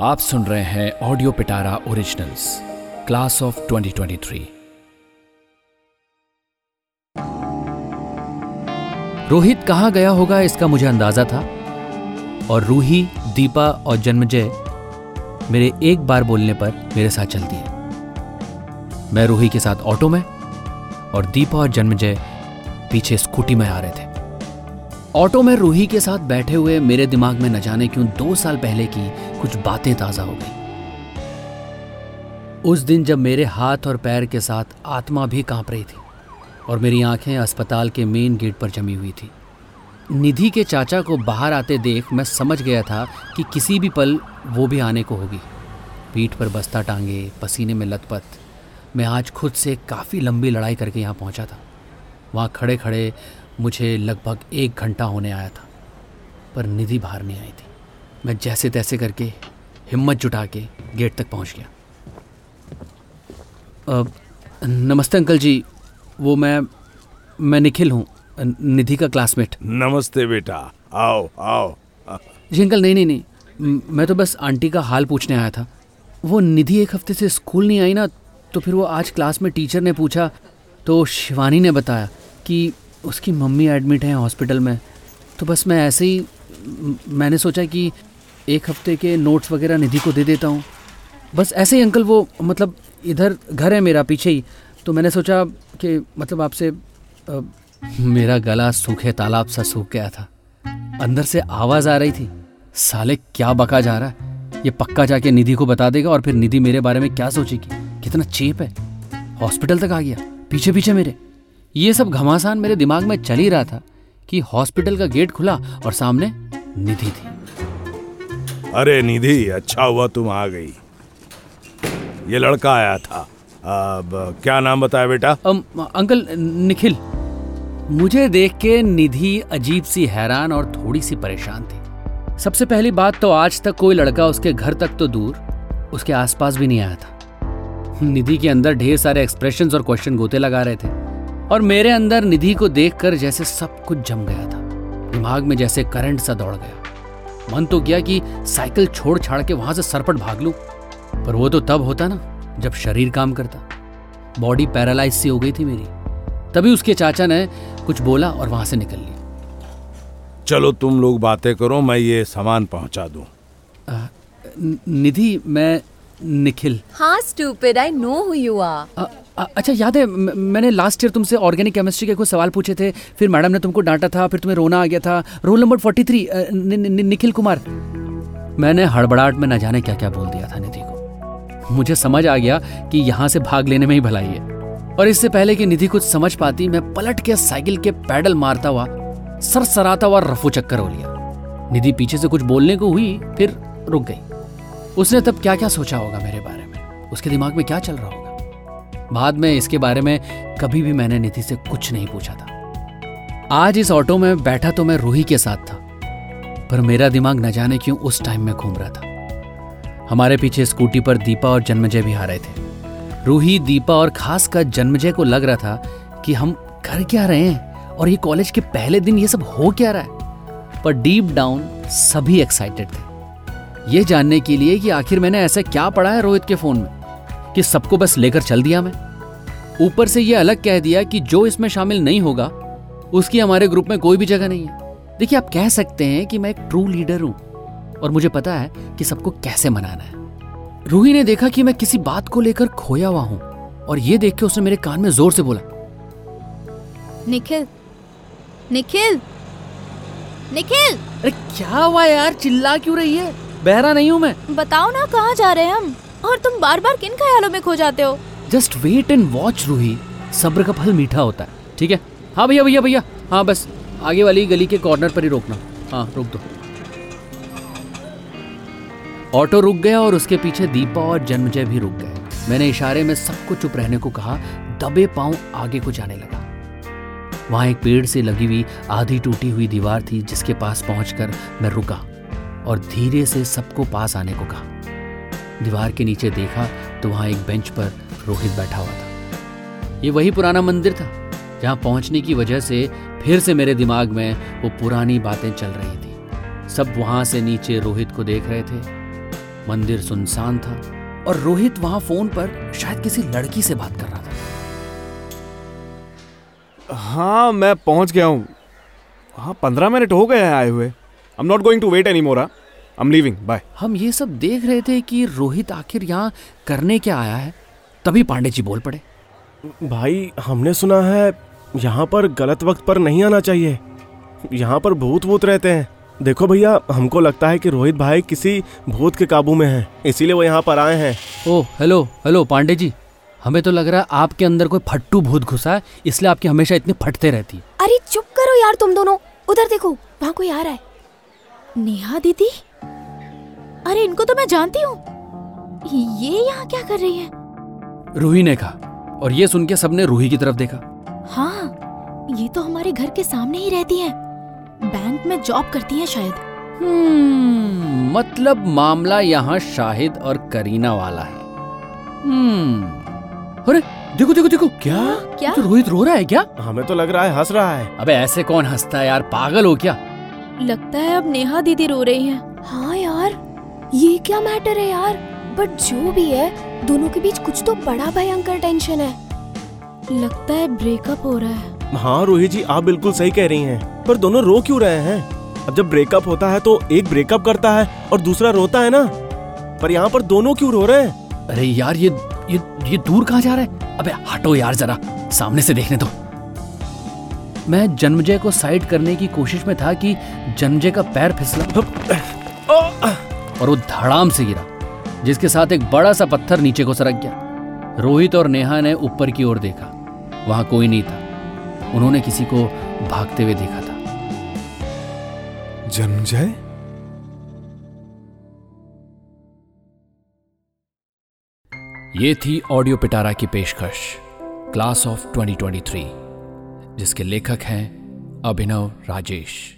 आप सुन रहे हैं audio Pitara originals class of 2023 Rohit कहाँ गया होगा इसका मुझे अंदाज़ा था। और रूही, दीपा और जन्मजय मेरे एक बार बोलने पर मेरे साथ चलती है। मैं रूही के साथ ऑटो में और दीपा और जन्मजय पीछे स्कूटी में आ रहे थे। ऑटो में रूही के साथ बैठे हुए मेरे दिमाग में न जाने क्यों दो साल पहले की कुछ बातें ताज़ा हो गई। उस दिन जब मेरे हाथ और पैर के साथ आत्मा भी काँप रही थी और मेरी आँखें अस्पताल के मेन गेट पर जमी हुई थी। निधि के चाचा को बाहर आते देख मैं समझ गया था कि किसी भी पल वो भी आने को होगी। पीठ पर बस्ता टांगे, पसीने में लथपथ। मैं आज खुद से काफ़ी लंबी लड़ाई करके यहाँ पहुँचा था। वहाँ खड़े खड़े मुझे लगभग एक घंटा होने आया था पर निधि बाहर नहीं आई थी। मैं जैसे तैसे करके हिम्मत जुटा के गेट तक पहुँच गया। अब नमस्ते अंकल जी वो मैं मैं निखिल हूँ निधि का क्लासमेट। नमस्ते बेटा आओ आओ। जी अंकल नहीं नहीं नहीं मैं तो बस आंटी का हाल पूछने आया था। वो निधि एक हफ़्ते से स्कूल नहीं आई ना तो फिर वो आज क्लास में टीचर ने पूछा तो शिवानी ने बताया कि उसकी मम्मी एडमिट है हॉस्पिटल में तो बस मैं ऐसे ही मैंने सोचा कि एक हफ़्ते के नोट्स वगैरह निधि को दे देता हूँ। बस ऐसे ही अंकल वो मतलब इधर घर है मेरा पीछे ही तो मैंने सोचा कि मतलब आपसे मेरा गला सूखे, तालाब सा सूख गया था। अंदर से आवाज़ आ रही थी, साले क्या बका जा रहा है? ये पक्का जाके निधि को बता देगा और फिर निधि मेरे बारे में क्या सोचेगी? कितना चेप है। हॉस्पिटल तक आ गया पीछे पीछे मेरे। ये सब घमासान मेरे दिमाग में चल ही रहा था कि हॉस्पिटल का गेट खुला और सामने निधि थी। अरे निधि अच्छा हुआ तुम आ गई। ये लड़का आया था। अब क्या नाम बताया बेटा? अम, अंकल निखिल। मुझे देख के निधि अजीब सी हैरान और थोड़ी सी परेशान थी। सबसे पहली बात तो आज तक कोई लड़का उसके घर तक तो दूर उसके आसपास भी नहीं आया था। निधि के अंदर ढेर सारे एक्सप्रेशंस और क्वेश्चन गोते लगा रहे थे। और मेरे अंदर निधि को देखकर जैसे सब कुछ जम गया था। दिमाग में जैसे करंट सा दौड़ गया। मन तो किया कि साइकिल छोड़ छाड़ के वहाँ से सरपट भाग लूँ। पर वो तो तब होता ना जब शरीर काम करता। बॉडी पैरालाइज सी हो गई थी मेरी। तभी उसके चाचा ने कुछ बोला और वहाँ से निकल लिया। चलो तुम लोग बातें करो मैं ये सामान पहुँचा दूँ। निधि मैं निखिल। हाँ stupid I know who you are अच्छा याद है मैंने लास्ट ईयर तुमसे ऑर्गेनिक केमिस्ट्री के कुछ सवाल पूछे थे, फिर मैडम ने तुमको डांटा था, फिर तुम्हें रोना आ गया था। Roll number forty three Nikhil Kumar. मैंने हड़बड़ाहट में न जाने क्या क्या बोल दिया था निधि को। मुझे समझ आ गया कि यहाँ से भाग लेने में ही भलाई है। और इससे पहले कि निधि कुछ समझ पाती, मैं पलट के साइकिल के पैडल मारता हुआ सर सराता हुआ रफू चक्कर हो लिया। निधि पीछे से कुछ बोलने को हुई, फिर रुक गई। उसने तब क्या क्या सोचा होगा मेरे बारे में? उसके दिमाग में क्या चल रहा होगा? बाद में इसके बारे में कभी भी मैंने निधि से कुछ नहीं पूछा था। आज इस ऑटो में बैठा तो मैं रूही के साथ था, पर मेरा दिमाग न जाने क्यों उस टाइम में घूम रहा था। हमारे पीछे स्कूटी पर दीपा और जन्मजय भी आ रहे थे। रूही, दीपा और खास खासकर जन्मजय को लग रहा था कि हम कर क्या रहे हैं और ये कॉलेज के पहले दिन ये सब हो क्या रहा है। पर डीप डाउन सभी एक्साइटेड थे। ये जानने के लिए कि आखिर मैंने ऐसा क्या पढ़ा है रोहित के फ़ोन में। कि सबको बस लेकर चल दिया मैं। ऊपर से ये अलग कह दिया कि जो इसमें शामिल नहीं होगा उसकी हमारे ग्रुप में कोई भी जगह नहीं है। देखिए आप कह सकते हैं कि मैं एक ट्रू लीडर हूँ और मुझे पता है कि सबको कैसे मनाना है। रूही ने देखा कि मैं किसी बात को लेकर खोया हुआ हूँ और ये देख के उसने मेरे कान में ज़ोर से बोला निखिल निखिल निखिल! अरे क्या हुआ यार? चिल्ला क्यों रही है? बहरा नहीं हूँ मैं। बताओ ना कहाँ जा रहे हैं हम? और तुम बार बार किन ख्यालों में खो जाते हो? Just wait and watch Roohi सब्र का फल मीठा होता है, ठीक है? हाँ भैया भैया भैया। हाँ बस, आगे वाली गली के कॉर्नर पर ही रोकना। हाँ रोक दो। ऑटो रुक गया और उसके पीछे दीपा और जन्मजय भी रुक गए। मैंने इशारे में सबको चुप रहने को कहा, दबे पाँव आगे को जाने लगा। वहाँ एक पेड़ से लगी हुई आधी टूटी हुई दीवार थी, जिसके पास पहुंचकर मैं रुका और धीरे से सबको पास आने को कहा। दीवार के नीचे देखा तो वहाँ एक बेंच पर रोहित बैठा हुआ था। ये वही पुराना मंदिर था, जहाँ पहुँचने की वजह से फिर से मेरे दिमाग में वो पुरानी बातें चल रही थी। सब वहाँ से नीचे रोहित को देख रहे थे। मंदिर सुनसान था और रोहित वहाँ फ़ोन पर शायद किसी लड़की से बात कर रहा था। हाँ मैं पहुँच गया हूँ। हाँ पंद्रह मिनट हो गए हैं आए हुए। I am not going to wait any more I am leaving bye हम ये सब देख रहे थे कि रोहित आखिर यहाँ करने क्या आया है? तभी पांडे जी बोल पड़े। भाई हमने सुना है यहाँ पर गलत वक्त पर नहीं आना चाहिए। यहाँ पर भूत भूत रहते हैं। देखो भैया हमको लगता है कि रोहित भाई किसी भूत के काबू में हैं इसीलिए वो यहाँ पर आए हैं। Oh hello hello Pandey ji. हमें तो लग रहा है आपके अंदर कोई फट्टू भूत घुसा है इसलिए आपकी हमेशा इतनी फटते रहती है। अरे चुप करो यार तुम दोनों। उधर देखो वहाँ कोई आ रहा है। नेहा दीदी? अरे इनको तो मैं जानती हूँ। ये यहाँ क्या कर रही है? रूही ने कहा और ये सुन के सबने रूही की तरफ़ देखा। हाँ ये तो हमारे घर के सामने ही रहती है। बैंक में जॉब करती है शायद। हम्म, मतलब मामला यहाँ शाहिद और करीना वाला है। हम्म अरे देखो देखो देखो क्या? क्या? तो रोहित रो रहा है क्या? हमें तो लग रहा है हंस रहा है। अबे ऐसे कौन हंसता है यार पागल हो क्या? लगता है अब नेहा दीदी रो रही है हाँ। ये क्या मैटर है यार? बट जो भी है दोनों के बीच कुछ तो बड़ा भयंकर टेंशन है। लगता है ब्रेकअप हो रहा है। हाँ रोहित जी आप बिल्कुल सही कह रही हैं। पर दोनों रो क्यों रहे हैं? अब जब ब्रेकअप होता है तो एक ब्रेकअप करता है और दूसरा रोता है ना? पर यहाँ पर दोनों क्यों रो रहे हैं? अरे यार ये ये ये दूर कहाँ जा रहा है? अबे हटो यार जरा। सामने से देखने दो। मैं जन्मजय को साइड करने की कोशिश में था कि जन्मजय का पैर फिसला। और वो धड़ाम से गिरा जिसके साथ एक बड़ा सा पत्थर नीचे को सरक गया। रोहित और नेहा ने ऊपर की ओर देखा। वहाँ कोई नहीं था। उन्होंने किसी को भागते हुए देखा था। जन्मजय ये थी ऑडियो पिटारा की पेशकश क्लास ऑफ़ 2023 जिसके लेखक हैं अभिनव राजेश।